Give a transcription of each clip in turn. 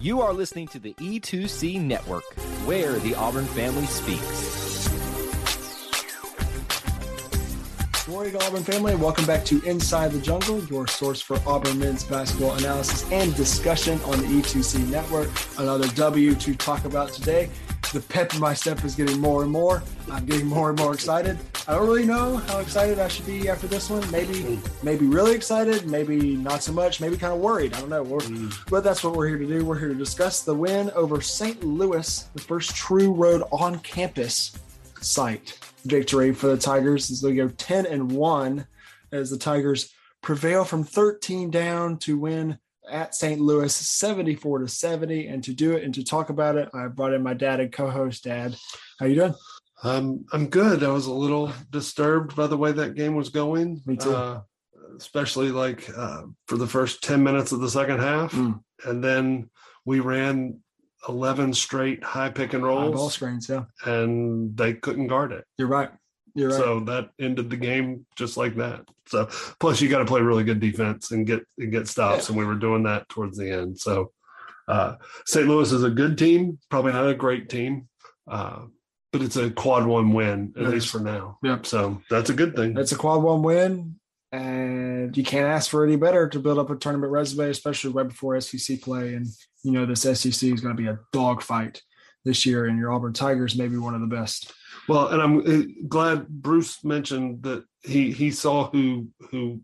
You are listening to the E2C Network, where the Auburn family speaks. Good morning, Auburn family. Welcome back to Inside the Jungle, your source for Auburn men's basketball analysis and discussion on the E2C Network. Another W to talk about today. The pep in my step is getting more and more. I'm getting more and more excited. I don't really know how excited I should be after this one. Maybe, maybe really excited. Maybe not so much. Maybe kind of worried. I don't know. We're, mm. But that's what we're here to do. We're here to discuss the win over St. Louis, the first true road on campus site victory for the Tigers as they go 10 and 1 as the Tigers prevail from 13 down to win at St. Louis 74 to 70 and to do it and to talk about it I brought in my dad and co-host dad how you doing Um, I'm good. I was a little disturbed by the way that game was going. Me too. Uh, especially like uh, for the first 10 minutes of the second half. Mm. And then we ran 11 straight high pick and High ball rolls screens yeah and they couldn't guard it. you're right you're right So that ended the game just like that. So plus you got to play really good defense and get and get stops, Yeah. and we were doing that towards the end. So uh, St. Louis is a good team, probably not a great team, uh, but it's a quad one win at least for now. Yeah. So that's a good thing. That's a quad one win, and you can't ask for any better to build up a tournament resume, especially right before SEC play. And you know this SEC is going to be a dogfight this year, and your Auburn Tigers may be one of the best. Well, and I'm uh, glad Bruce mentioned that he he saw who who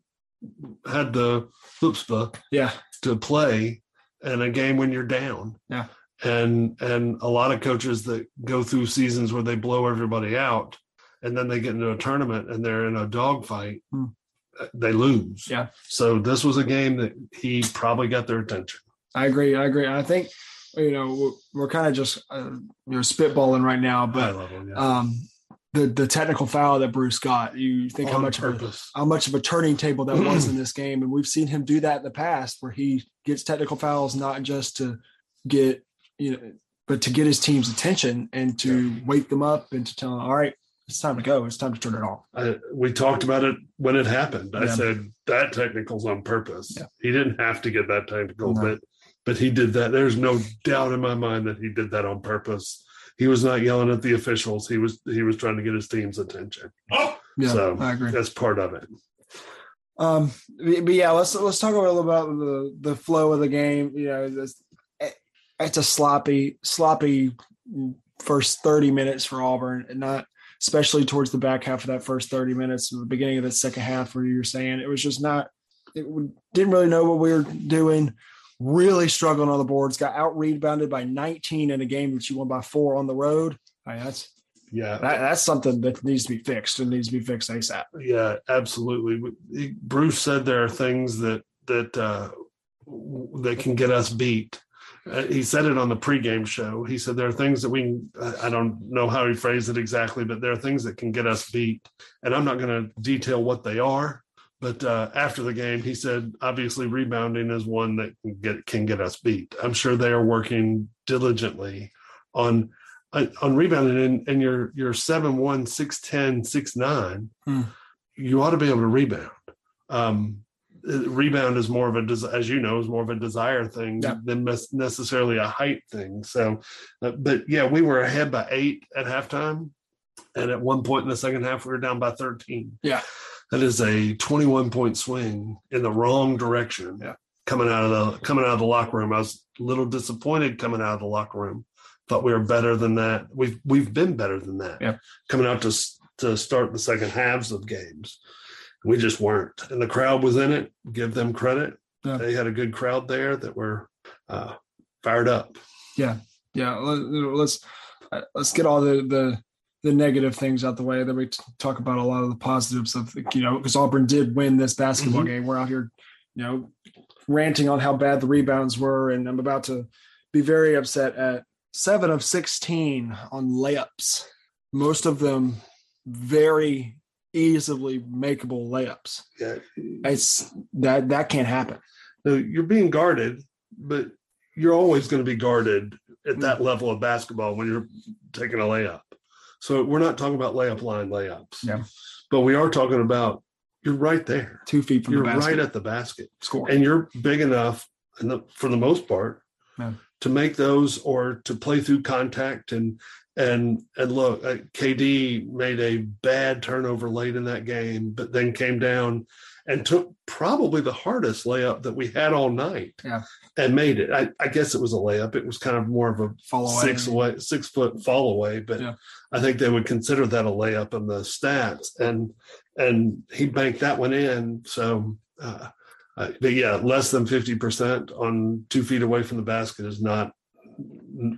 had the chutzpah Yeah, to play in a game when you're down. Yeah. And and a lot of coaches that go through seasons where they blow everybody out and then they get into a tournament and they're in a dogfight, uh, they lose. Yeah. So this was a game that he probably got their attention. I agree. I agree. I think you know we're, we're kind of just uh, you know spitballing right now, but. Yeah. um, the the technical foul that Bruce got, you think how On much of a, how much of a turning table that was in this game. And we've seen him do that in the past where he gets technical fouls, not just to get, you know, but to get his team's attention and to wake them up and to tell them, all right, it's time to go. It's time to turn it off. I, we talked about it when it happened. I said that technical's on purpose. Yeah. He didn't have to get that technical, No. but but he did that. There's no doubt in my mind that he did that on purpose. He was not yelling at the officials. He was he was trying to get his team's attention. Yeah, So I agree. that's part of it. Um, but but yeah, let's let's talk a little about the the flow of the game. You know, this, it- it's a sloppy sloppy first thirty minutes for Auburn, and not especially towards the back half of that first thirty minutes, the beginning of the second half, where you're saying it was just not. It didn't really know what we were doing. Really struggling on the boards. Got out rebounded by 19 in a game that you won by four on the road. I mean, that's Yeah. that, that's something that needs to be fixed and needs to be fixed ASAP. Yeah, absolutely. Bruce said there are things that that uh, that can get us beat. Uh, he said it on the pregame show. He said there are things that we. I don't know how he phrased it exactly, but there are things that can get us beat, and I'm not going to detail what they are. But uh, after the game, he said obviously rebounding is one that can get can get us beat. I'm sure they are working diligently on on on rebounding and, and you're you're seven one six ten six nine Hmm. you ought to be able to rebound um uh, rebound is more of a as you know is more of a desire thing Yeah. than necessarily a height thing so uh, but yeah we were ahead by eight at halftime and at one point in the second half we were down by 13 Yeah. that is a 21 point swing in the wrong direction Yeah. coming out of the coming out of the locker room i was a little disappointed coming out of the locker room thought we were better than that we've we've been better than that Yeah. coming out to to start the second halves of games we just weren't. And the crowd was in it. Give them credit. Yeah. they had a good crowd there that were uh, fired up. Yeah. Yeah. let's uh, let's get all the the the negative things out the way. Then we t- talk about a lot of the positives of the, you know because auburn did win this basketball Mhm. game. We're out here you know ranting on how bad the rebounds were and i'm about to be very upset at seven of 16 on layups. Most of them very easily makeable layups yeah it's that that can't happen No, you're being guarded, but you're always going to be guarded at that mm-hmm. level of basketball when you're taking a layup. So we're not talking about layup line layups. Yeah. But we are talking about you're right there. two feet from You're the basket right at the basket. score And you're big enough and the, for the most part Yeah. to make those or to play through contact and and and look, uh, KD made a bad turnover late in that game, but then came down and took probably the hardest layup that we had all night. Yeah. And made it. I, I guess it was a layup. It was kind of more of a Follow six away, six foot fall away, but Yeah. I think they would consider that a layup in the stats. And and he banked that one in. So, uh, uh, but yeah, less than fifty percent on two feet away from the basket is not.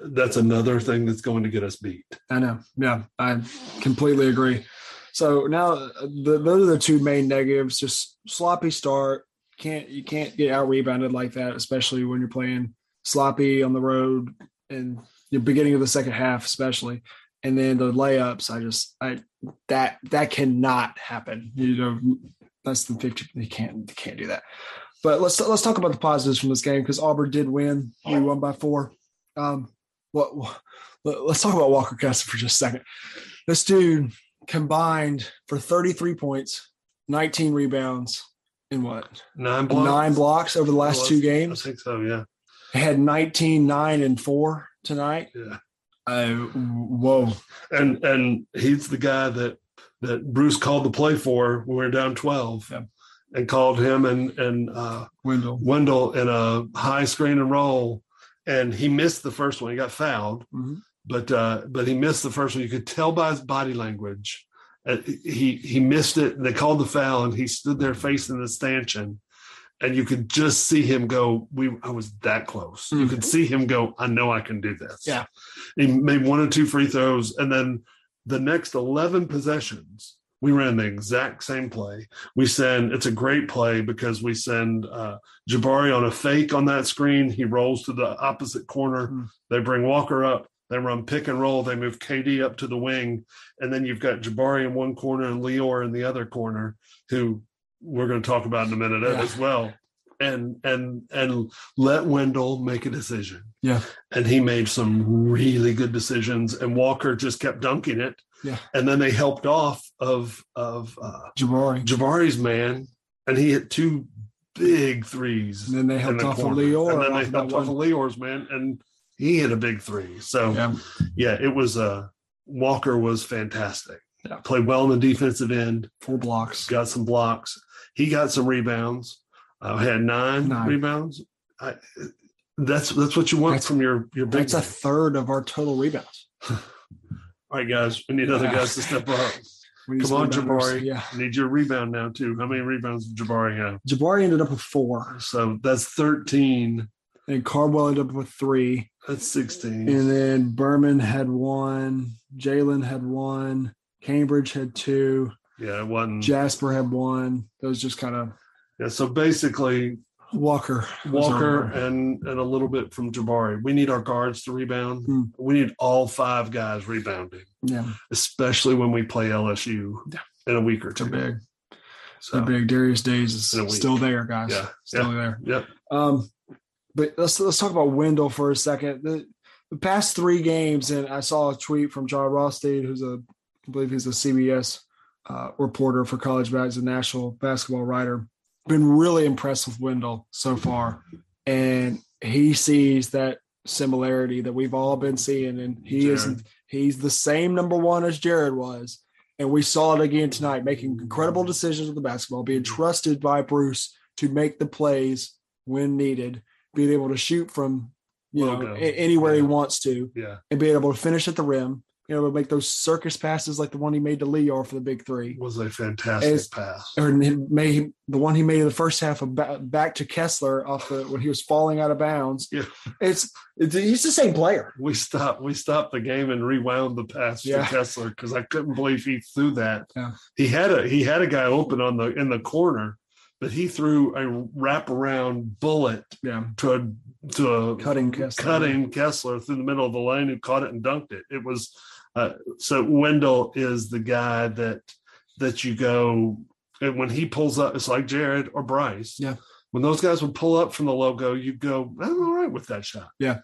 That's another thing that's going to get us beat. I know. Yeah, I completely agree. So now uh, the, those are the two main negatives. Just sloppy start. Can't you can't get out rebounded like that, especially when you're playing sloppy on the road and the beginning of the second half, especially. And then the layups, I just I that that cannot happen. You know, less than fifty. You can't you can't do that. But let's let's talk about the positives from this game because Auburn did win. We won by four. Um, what, what let's talk about Walker Kessler for just a second. This dude combined for 33 points, 19 rebounds, and what? Nine blocks. Nine blocks over the last Well, two I games. think so. Yeah. Had 19, 9, and 4 tonight. Yeah. Uh, whoa. And and he's the guy that that Bruce called the play for when we were down twelve, Yeah. and called him and and uh, Wendell. Wendell in a high screen and roll, and he missed the first one. He got fouled, Mhm. but uh, but he missed the first one. You could tell by his body language. Uh, he he missed it. And they called the foul, and he stood there facing the stanchion, and you could just see him go. We I was that close. You Mhm. could see him go. I know I can do this. Yeah. He made one or two free throws, and then the next eleven possessions. We ran the exact same play. We send it's a great play because we send uh, Jabari on a fake on that screen. He rolls to the opposite corner. Hmm. They bring Walker up. They run pick and roll. They move KD up to the wing. And then you've got Jabari in one corner and Lior in the other corner, who we're going to talk about in a minute Yeah. as well. And and and let Wendell make a decision. Yeah. And he made some really good decisions. And Walker just kept dunking it. Yeah. And then they helped off of of uh, Jabari. Jabari's man, and he hit two big threes. And then they helped the off of. Lior. And then they helped off of Lior's man, and he hit a big three. So yeah, Yeah, it was uh Walker was fantastic. Yeah. Played well on the defensive end, four blocks. got some blocks. He got some rebounds. Uh, had nine, Nine. rebounds. I, that's that's what you want That's- from your your big. That's a third of our total rebounds. All right, guys, we need other Yeah. guys to step up. Come on. Jabari. Yeah. I need your rebound now too. How many rebounds did Jabari have? Jabari ended up with four, So that's thirteen. and Cardwell ended up with three. That's sixteen. And then Berman had one, Jalen had one, Cambridge had two, Yeah, it wasn't. Jasper had one. Those just kind of Yeah, so basically Walker. Walker and and a little bit from Jabari. We need our guards to rebound. Hmm. We need all five guys rebounding, Yeah, especially when we play LSU Yeah. in a week or two. they're big. So They're big. Darius Days is In a week. still there, guys. Yeah, Still there. yep. Um, but let's let's talk about Wendell for a second. The, the past three games, and I saw a tweet from Jon Rothstein, who's a, I believe he's a CBS uh, reporter for College Bags, a national basketball writer. Been really impressed with Wendell so far, and he sees that similarity that we've all been seeing, and he is he's the same number one as Jared was, and we saw it again tonight, making incredible decisions with the basketball, being trusted by Bruce to make the plays when needed, being able to shoot from you know Logo. a- anywhere he wants to, Yeah. and being able to finish at the rim. You know, make those circus passes like the one he made to Lior for the big three, Was a fantastic It's- pass. or made the one he made in the first half of ba- back to Kessler off the when he was falling out of bounds. Yeah. It's, it's he's the same player. We stopped. We stopped the game and rewound the pass Yeah. to Kessler because I couldn't believe he threw that. Yeah. He had a he had a guy open on the in the corner, but he threw a wraparound bullet Yeah, to a to a cutting Kessler. cutting Kessler through the middle of the lane who caught it and dunked it. It was uh, so Wendell is the guy that that you go and when he pulls up, it's like Jared or Bryce. Yeah. When those guys would pull up from the logo, you go, I'm all right with that shot. Yeah.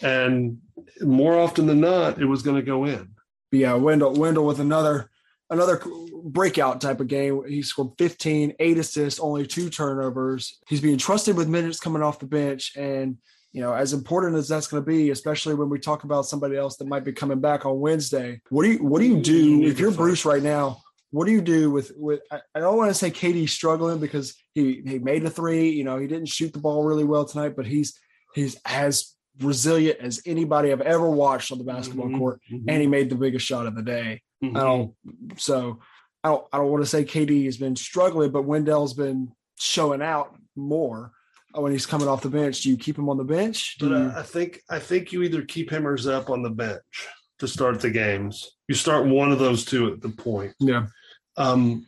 And more often than not, it was going to go in. Yeah, Wendell Wendell with another another breakout type of game. He scored 15, eight assists, only two turnovers. He's being trusted with minutes coming off the bench, and you know, as important as that's going to be, especially when we talk about somebody else that might be coming back on Wednesday. What do you what do you do if you're Bruce right now? What do you do with with? I, don't want to say KD's struggling because he he made a three. You know, he didn't shoot the ball really well tonight, but he's he's as resilient as anybody I've ever watched on the basketball Mhm, court, mhm, and he made the biggest shot of the day. mhm. I don't. So I don't. I don't want to say KD has been struggling, but Wendell's been showing out more when he's coming off the bench. Do you keep him on the bench? Do But you, uh, I think I think you either keep him or Zep on the bench to start the games. You start one of those two at the point. yeah. Um,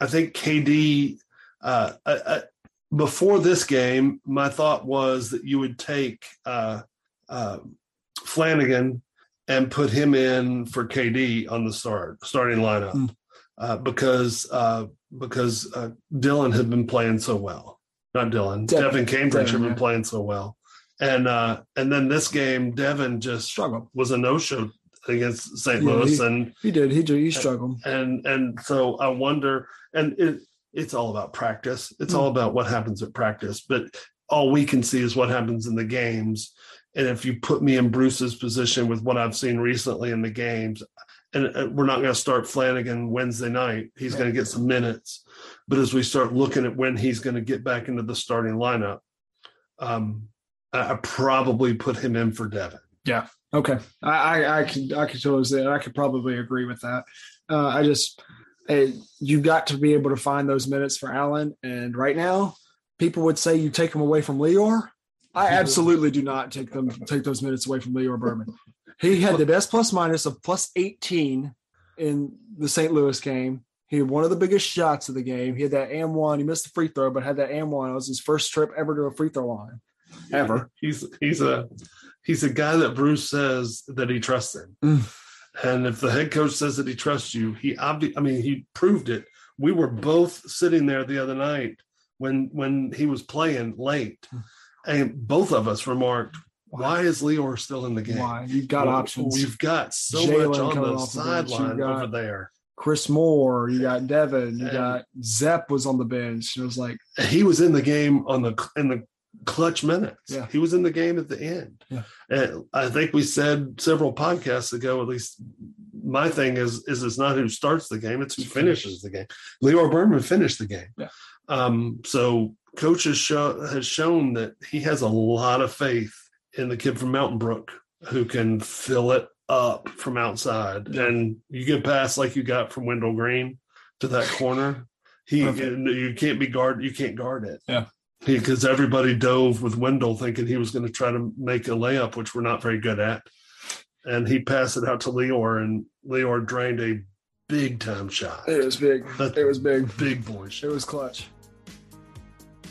I think KD. Uh, I, I, before this game, my thought was that you would take uh, uh, Flanagan and put him in for KD on the start starting lineup Mm. uh, because uh, because uh, Dylan had been playing so well. Not Dylan, Devan. Devan, Cambridge Devan, had been playing so well, and uh, and then this game, Devan just Struggle. was a no show against St. Yeah, Louis, he- and He did. He did. He struggled. and and so I wonder, and it it's all about practice. It's Hmm. all about what happens at practice, but all we can see is what happens in the games. And if you put me in Bruce's position with what I've seen recently in the games, and uh, we're not going to start Flanagan Wednesday night, he's going to get some minutes. But as we start looking at when he's going to get back into the starting lineup, um, I, I probably put him in for Devan. Yeah. Okay, I I, I could I could totally say that. I could probably agree with that. Uh, I just eh, you got to be able to find those minutes for Allen, and right now, people would say you take them away from Lior. I absolutely do not take them take those minutes away from Lior Berman. He had the best plus minus of plus eighteen in the St. Louis game. He had one of the biggest shots of the game. He had that and one. He missed the free throw, but had that and one. It was his first trip ever to a free throw line, ever. He's he's a he's a guy that Bruce says that he trusts in. Mm. And if the head coach says that he trusts you, he obvi- I mean he proved it. We were both sitting there the other night when when he was playing late. Mm. And both of us remarked, why is Lior still in the game? Why you've got Well, options? We've got so Jalen much on the off the bench. You've sideline over there. Chris Moore, you got Devan, you got Zep was on the bench. It was like, he was in the game on the in the clutch minutes. Yeah. He was in the game at the end. Yeah. And I think we said several podcasts ago, at least my thing is is it's not who starts the game, it's who finishes the game. Lior Berman finished the game. Yeah. Um, so coach has, show, has shown that he has a lot of faith in the kid from Mountain Brook who can fill it up from outside. Yeah. And you get past like you got from Wendell Green to that corner. He Perfect. you can't be guard you can't guard it. Yeah. Because everybody dove with Wendell thinking he was going to try to make a layup, which we're not very good at. And he passed it out to Lior, and Lior drained a big time shot. it was big. That It was big. big boy shot. It was clutch.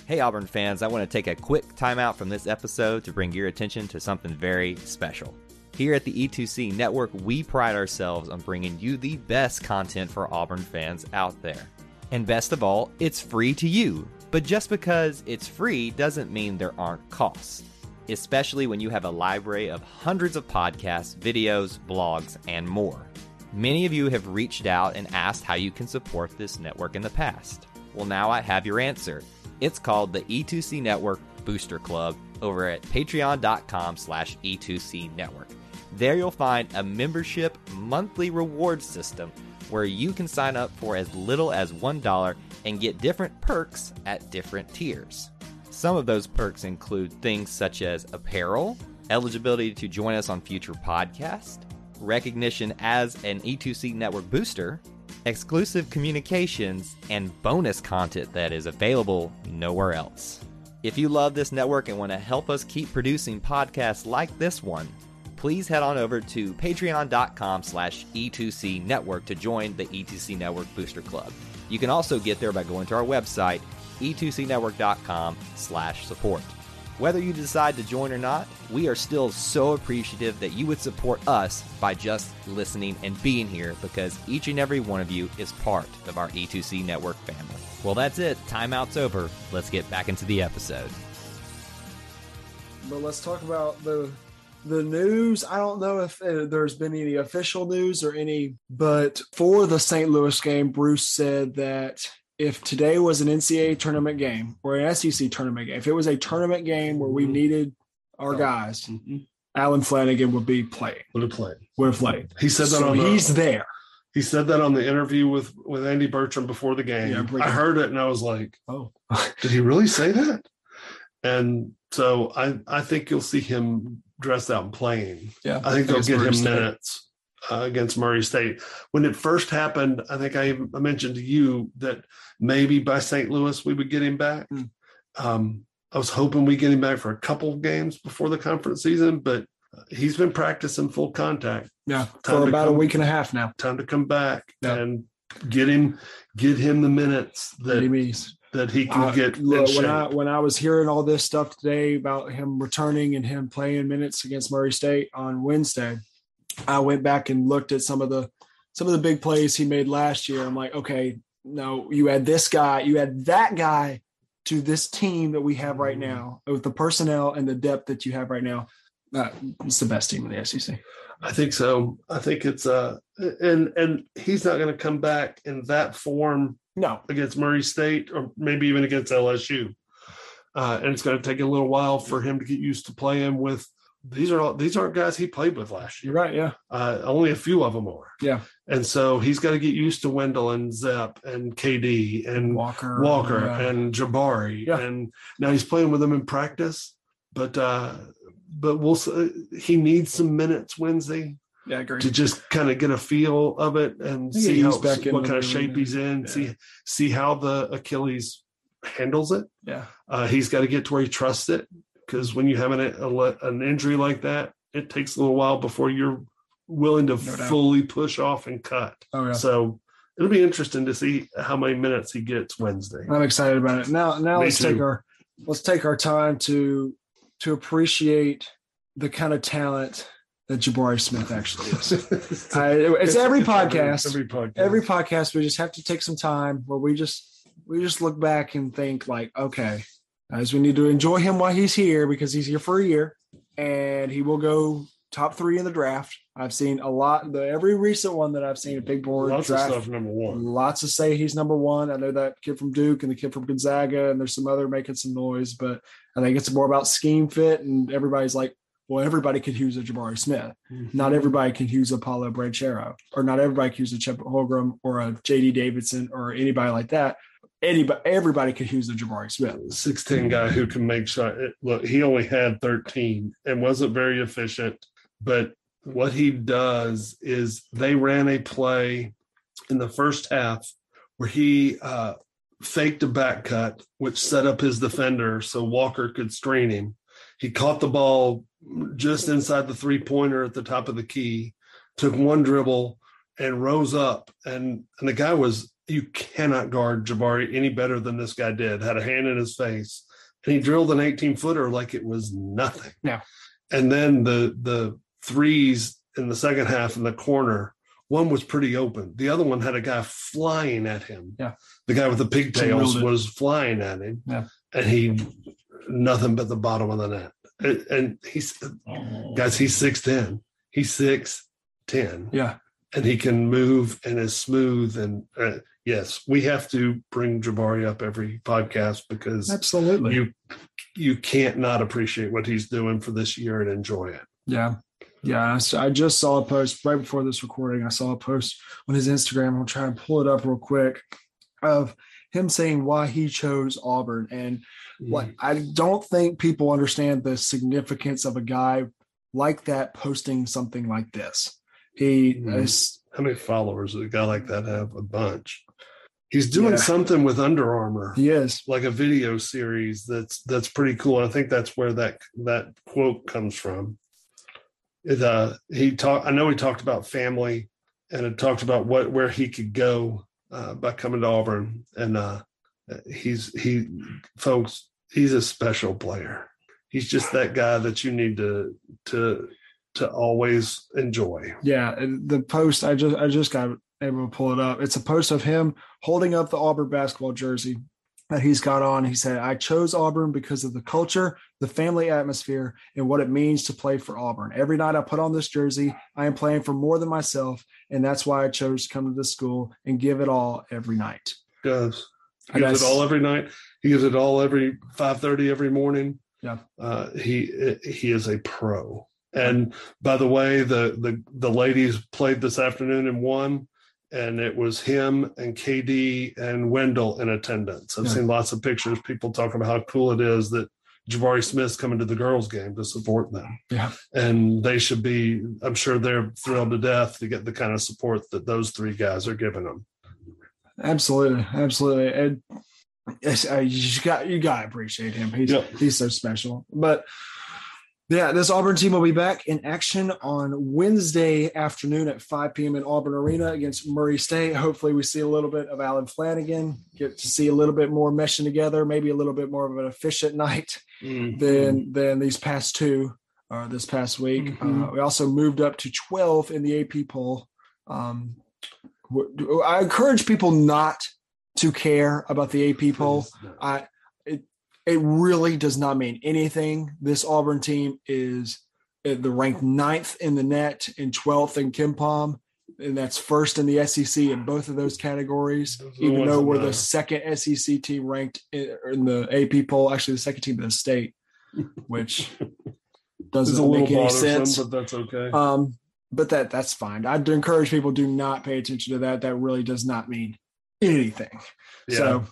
Hey, Auburn fans, I want to take a quick timeout from this episode to bring your attention to something very special. Here at the E2C Network, we pride ourselves on bringing you the best content for Auburn fans out there. And best of all, it's free to you. But just because it's free doesn't mean there aren't costs, especially when you have a library of hundreds of podcasts, videos, blogs, and more. Many of you have reached out and asked how you can support this network in the past. Well, now I have your answer. It's called the E2C Network Booster Club over at patreon.com slash E2C Network. There you'll find a membership monthly reward system where you can sign up for as little as $1 and get different perks at different tiers. Some of those perks include things such as apparel, eligibility to join us on future podcasts, recognition as an E2C network booster, exclusive communications, and bonus content that is available nowhere else. If you love this network and want to help us keep producing podcasts like this one, please head on over to patreon.com slash E2C network to join the E2C Network Booster Club. You can also get there by going to our website, E e2cnetwork.com slash support. Whether you decide to join or not, we are still so appreciative that you would support us by just listening and being here because each and every one of you is part of our E2C network family. Well, that's it. Timeout's over. Let's get back into the episode. But let's talk about the the news. I don't know if uh, there's been any official news or any, but for the St. Louis game, Bruce said that if today was an NCAA tournament game or an SEC tournament game, if it was a tournament game where we Mhm. needed our guys, Mhm. Allen Flanagan would be playing. Would have played. Would have played. He said that So on the, he's there. he said that on the interview with with Andy Burcham before the game. Yeah, I heard it and I was like, Oh, did he really say that? And so I I think you'll see him dressed out and playing. yeah. I think they'll get Murray him State. minutes uh, against Murray State. When it first happened, I think I, I mentioned to you that maybe by St. Louis we would get him back. Mm. Um, I was hoping we get him back for a couple of games before the conference season, but he's been practicing full contact. Yeah, Time for about a week and a half now. Time to come back Yeah. and get him get him the minutes That he that he can Uh, get. look, when. I when I was hearing all this stuff today about him returning and him playing minutes against Murray State on Wednesday, I went back and looked at some of the some of the big plays he made last year. I'm like, okay, no, you add this guy, you add that guy to this team that we have right now with the personnel and the depth that you have right now. Uh, it's the best team in the SEC. I think so. I think it's uh and and he's not going to come back in that form No, against Murray State or maybe even against LSU. Uh, and it's going to take a little while for him to get used to playing with these are all these aren't guys he played with last year. you're right. Yeah, Uh, only a few of them are. Yeah. And so he's got to get used to Wendell and Zep and KD and Walker, Walker yeah. and Jabari. Yeah. And now he's playing with them in practice, but uh but we'll uh, he needs some minutes Wednesday yeah, I agree. to just kind of get a feel of it and Get see how, back what into kind of shape arena. he's in, Yeah. see see how the Achilles handles it. yeah, Uh, he's got to get to where he trusts it because when you have an, a, an injury like that, it takes a little while before you're willing to No fully push off and cut. oh yeah. So it'll be interesting to see how many minutes he gets Wednesday. I'm excited about it. Now, now Me let's too. take our let's take our time to to appreciate the kind of talent that Jabari Smith actually is. I, it's every podcast. Every podcast. Every podcast, we just have to take some time where we just we just look back and think like, okay, guys, we need to enjoy him while he's here because he's here for a year, and he will go top three in the draft. I've seen a lot. The every recent one that I've seen, a big board lots draft of stuff. Number one. Lots of say he's number one. I know that kid from Duke and the kid from Gonzaga, and there's some other making some noise, but I think it's more about scheme fit. And everybody's like, well, everybody could use a Jabari Smith. Not everybody can use a Paolo Banchero, or not everybody can use a Chet Holmgren or a JD Davidson or anybody like that. Anybody, everybody could use a Jabari Smith. six ten guy who can make shot. Look, he only had thirteen and wasn't very efficient. But what he does is they ran a play in the first half where he uh, faked a back cut, which set up his defender so Walker could screen him. He caught the ball just inside the three pointer at the top of the key, took one dribble and rose up. And, and the guy was, you cannot guard Jabari any better than this guy did, had a hand in his face. And he drilled an 18 footer like it was nothing. Yeah. And then the, the threes in the second half in the corner, one was pretty open. The other one had a guy flying at him. Yeah. The guy with the pigtails was flying at him. Yeah. And he, nothing but the bottom of the net. And, and he's, guys, he's 6'10. He's 6'10 Yeah, and he can move and is smooth. And uh, yes, we have to bring Jabari up every podcast because absolutely. you you can't not appreciate what he's doing for this year and enjoy it. Yeah. Yeah. I just saw a post right before this recording. I saw a post on his Instagram. I'll try and pull it up real quick of him saying why he chose Auburn. And what I don't think people understand the significance of a guy like that posting something like this. He Mhm. is, How many followers does a guy like that have? A bunch. He's doing Yeah. something with Under Armour. Yes, like a video series that's that's pretty cool. I think that's where that that quote comes from. It uh he talked I know he talked about family and it talked about what where he could go uh by coming to Auburn and uh he's he folks he's a special player. He's just that guy that you need to to to always enjoy. Yeah, the post I just I just got able to pull it up. It's a post of him holding up the Auburn basketball jersey that he's got on. He said, "I chose Auburn because of the culture, the family atmosphere, and what it means to play for Auburn. Every night I put on this jersey, I am playing for more than myself, and that's why I chose to come to this school and give it all every night." Does he gives it all every night. He gives it all every five thirty every morning. Yeah. Uh, he he is a pro. And by the way, the the the ladies played this afternoon and won, and it was him and KD and Wendell in attendance. I've Yeah. seen lots of pictures, people talking about how cool it is that Jabari Smith's coming to the girls' game to support them. Yeah. And they should be, I'm sure they're thrilled to death to get the kind of support that those three guys are giving them. Absolutely, absolutely. And you got you got to appreciate him. He's Yep. he's so special. But yeah, this Auburn team will be back in action on Wednesday afternoon at 5 p.m. in Auburn Arena against Murray State. Hopefully, we see a little bit of Allen Flanagan, get to see a little bit more meshing together, maybe a little bit more of an efficient night than than these past two uh, this past week. Mhm. Uh, we also moved up to 12 in the AP poll. Um, I encourage people not to care about the AP poll. I it really does not mean anything. This Auburn team is the ranked ninth in the net and 12th in KenPom. And that's first in the SEC in both of those categories, Those even though we're the second SEC team ranked in, in the AP poll, actually the second team in the state, which doesn't make any sense. but that's okay. Um, but that that's fine. I'd encourage people do not pay attention to that. That really does not mean anything. yeah. So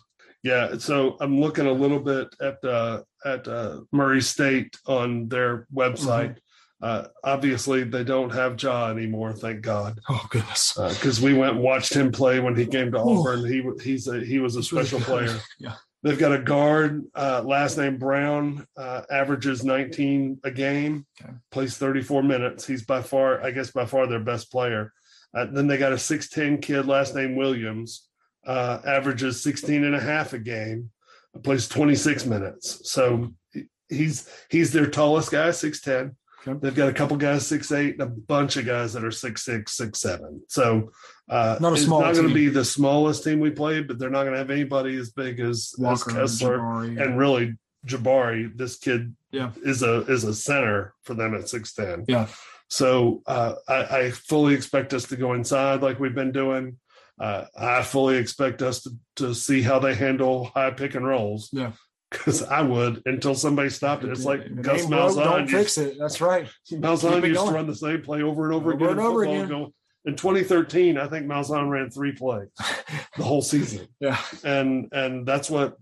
Yeah, so I'm looking a little bit at uh, at uh, Murray State on their website. Uh, obviously, they don't have Ja anymore, thank God, oh goodness. because we went and watched him play when he came to Auburn. He he's a he was a special player. Yeah. They've got a guard, uh, last name Brown, uh, averages 19 a game, Okay. plays 34 minutes. He's by far, I guess, by far their best player. Uh, then they got a 6'10 kid, last name Williams, uh, averages 16 and a half a game, plays 26 minutes. So he's he's their tallest guy, 6'10. Okay. They've got a couple guys, 6'8, and a bunch of guys that are 6'6, 6'7. So uh, Not a it's small not going to be the smallest team we played, but they're not going to have anybody as big as, as Walker, Kessler Jabari. and really Jabari. This kid Yeah. is a is a center for them at 6'10. Yeah. So uh, I, I fully expect us to go inside like we've been doing. Uh, I fully expect us to, to see how they handle high pick and rolls. Yeah. Because I would until somebody stopped it. It's like it Gus Malzahn. Don't used- fix it. That's right. Malzahn used to run the same play over and over, Over again. and in over again. go- In 2013, I think Malzahn ran three plays the whole season, Yeah. and and that's what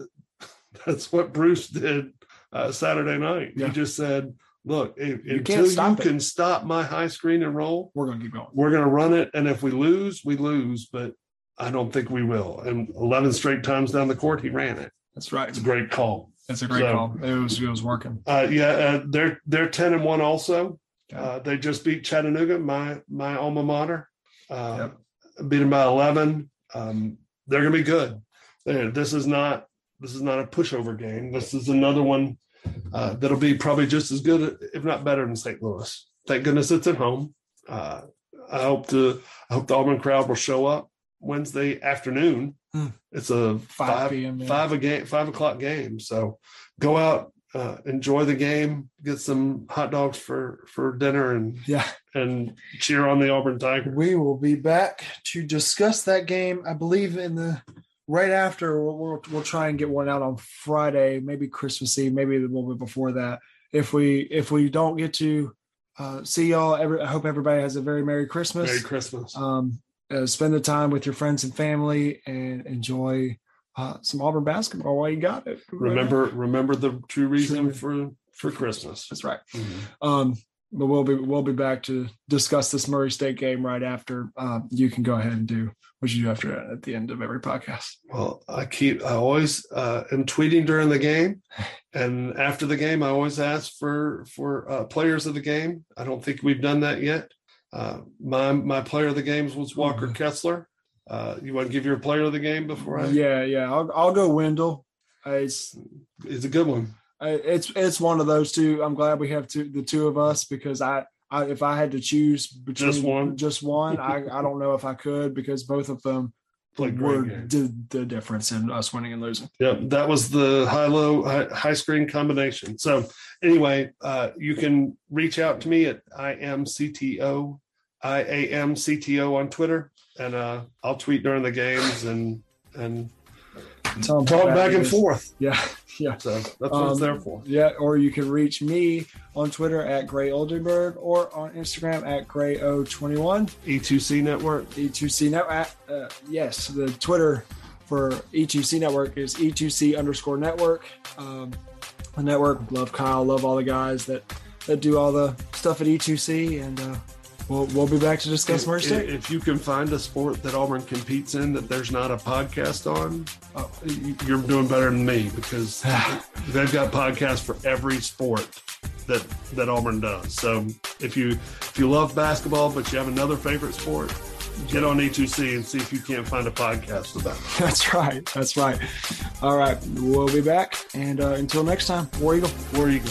that's what Bruce did uh, Saturday night. Yeah. He just said, "Look, if, You until you it. can stop my high screen and roll, We're gonna keep going. we're going to run it. And if we lose, we lose, but." I don't think we will. And 11 straight times down the court, he ran it. That's right. It's a great call. That's a great So- call. It was it was working. Uh, yeah, uh, they're they're 10 and one also. Okay. Uh, they just beat Chattanooga, my my alma mater. Uh, Beat them by 11. Um, they're going to be good. They're- this is not this is not a pushover game. This is another one uh, that'll be probably just as good, if not better, than St. Louis. Thank goodness it's at home. Uh, I hope to I hope the Auburn crowd will show up Wednesday afternoon. Hmm. It's a 5 five p.m., yeah. five a game five o'clock game. So go out, uh, enjoy the game, get some hot dogs for for dinner, and Yeah. and cheer on the Auburn Tigers. We will be back to discuss that game. I believe in the right after we'll, we'll, we'll try and get one out on Friday, maybe Christmas Eve, maybe a little bit before that. If we if we don't get to uh, see y'all, every, I hope everybody has a very Merry Christmas. Merry Christmas. um, uh, spend the time with your friends and family and enjoy uh, some Auburn basketball while you got it. remember remember the true reason for for Christmas. that's right. Um, but we'll be we'll be back to discuss this Murray State game right after. Um, you can go ahead and do what you do after at the end of every podcast. Well, I keep I always uh, am tweeting during the game, and after the game, I always ask for for uh, players of the game. I don't think we've done that yet. Uh, my my player of the games was Walker Mhm. Kessler. Uh, you want to give your player of the game before I? Yeah, yeah. I'll I'll go Wendell. Uh, It's It's a good one. I- it's it's one of those two. I'm glad we have two the two of us because I. I, if I had to choose between Just one? just one, I, I don't know if I could because both of them Played were did the difference in us winning and losing. Yeah, that was the high low high, screen combination. So anyway, uh, you can reach out to me at I am CTO, I A M CTO on Twitter, and uh, I'll tweet during the games and and Talk back and forth. Yeah, yeah. So that's what Um, it's there for. Yeah, or you can reach me on Twitter at Gray Oldenburg or on Instagram at GrayO21. E2C Network. E2C Network. Uh, yes, the Twitter for E2C Network is E2C underscore network. Um, the network, love Kyle, love all the guys that, that do all the stuff at E2C. And uh, we'll, we'll be back to discuss Murray State. if you can find a sport that Auburn competes in that there's not a podcast on, uh, you're doing better than me because they've got podcasts for every sport that that Auburn does. So if you if you love basketball but you have another favorite sport, get on E2C and see if you can't find a podcast about it. That's right. That's right. All right. We'll be back. And uh, until next time, War Eagle. Where you go?